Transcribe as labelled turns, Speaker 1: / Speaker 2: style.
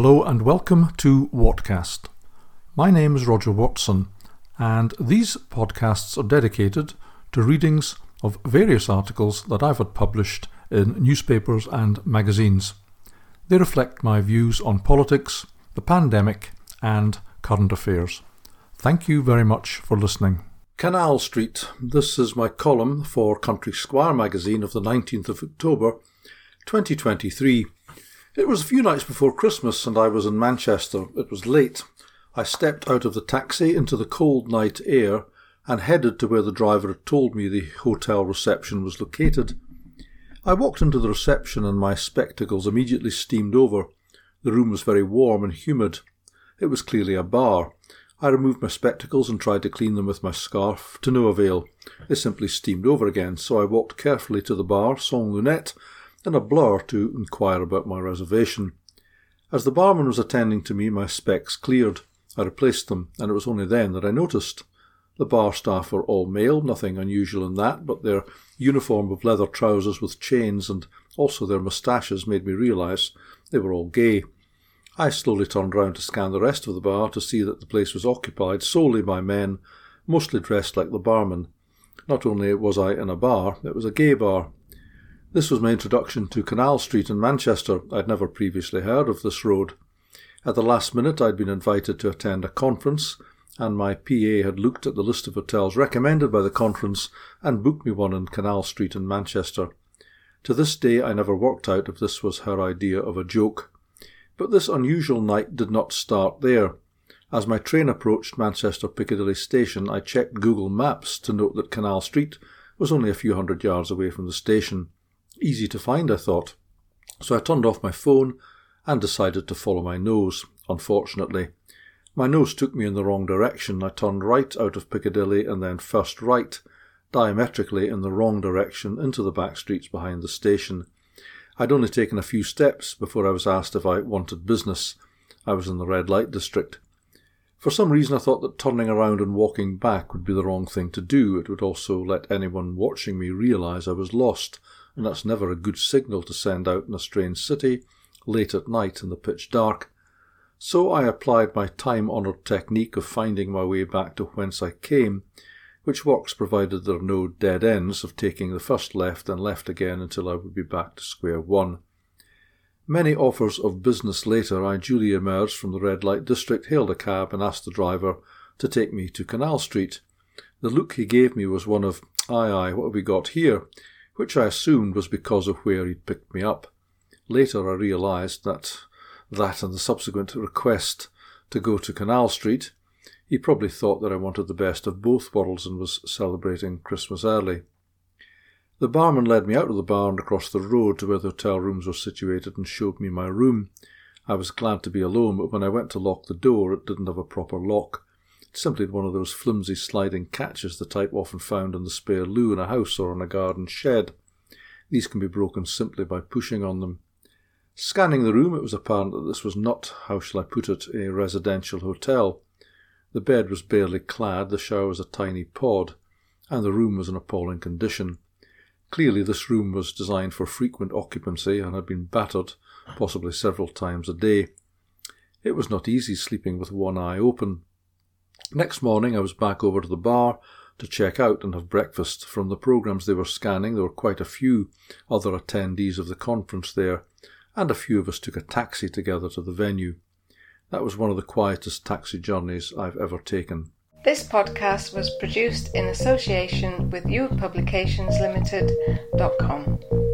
Speaker 1: Hello and welcome to Whatcast. My name is Roger Watson, and these podcasts are dedicated to readings of various articles that I've had published in newspapers and magazines. They reflect my views on politics, the pandemic, and current affairs. Thank you very much for listening. Canal Street. This is my column for Country Squire magazine of the 19th of October 2023. It was a few nights before Christmas and I was in Manchester. It was late. I stepped out of the taxi into the cold night air and headed to where the driver had told me the hotel reception was located. I walked into the reception and my spectacles immediately steamed over. The room was very warm and humid. It was clearly a bar. I removed my spectacles and tried to clean them with my scarf, to no avail. They simply steamed over again, so I walked carefully to the bar, sans lunette, in a blur to inquire about my reservation. As the barman was attending to me, my specs cleared. I replaced them, and it was only then that I noticed. The bar staff were all male, nothing unusual in that, but their uniform of leather trousers with chains and also their moustaches made me realise they were all gay. I slowly turned round to scan the rest of the bar to see that the place was occupied solely by men, mostly dressed like the barman. Not only was I in a bar, it was a gay bar. This was my introduction to Canal Street in Manchester. I'd never previously heard of this road. At the last minute, I'd been invited to attend a conference, and my PA had looked at the list of hotels recommended by the conference and booked me one in Canal Street in Manchester. To this day, I never worked out if this was her idea of a joke. But this unusual night did not start there. As my train approached Manchester Piccadilly Station, I checked Google Maps to note that Canal Street was only a few hundred yards away from the station. Easy to find, I thought. So I turned off my phone and decided to follow my nose. Unfortunately, my nose took me in the wrong direction. I turned right out of Piccadilly and then first right, diametrically in the wrong direction into the back streets behind the station. I'd only taken a few steps before I was asked if I wanted business. I was in the red light district. For some reason, I thought that turning around and walking back would be the wrong thing to do. It would also let anyone watching me realise I was lost and that's never a good signal to send out in a strange city, late at night in the pitch dark. So I applied my time honoured technique of finding my way back to whence I came, which works provided there are no dead ends of taking the first left and left again until I would be back to square one. Many offers of business later, I duly emerged from the red light district, hailed a cab, and asked the driver to take me to Canal Street. The look he gave me was one of, Aye, aye, what have we got here? Which I assumed was because of where he'd picked me up. Later I realised that that and the subsequent request to go to Canal Street, he probably thought that I wanted the best of both worlds and was celebrating Christmas early. The barman led me out of the bar and across the road to where the hotel rooms were situated and showed me my room. I was glad to be alone, but when I went to lock the door, it didn't have a proper lock. Simply one of those flimsy sliding catches, the type often found in the spare loo in a house or in a garden shed. These can be broken simply by pushing on them. Scanning the room, it was apparent that this was not, how shall I put it, a residential hotel. The bed was barely clad, the shower was a tiny pod, and the room was in appalling condition. Clearly, this room was designed for frequent occupancy and had been battered, possibly several times a day. It was not easy sleeping with one eye open. Next morning, I was back over to the bar to check out and have breakfast. From the programs they were scanning, there were quite a few other attendees of the conference there, and a few of us took a taxi together to the venue. That was one of the quietest taxi journeys I've ever taken.
Speaker 2: This podcast was produced in association with youthpublicationslimited.com.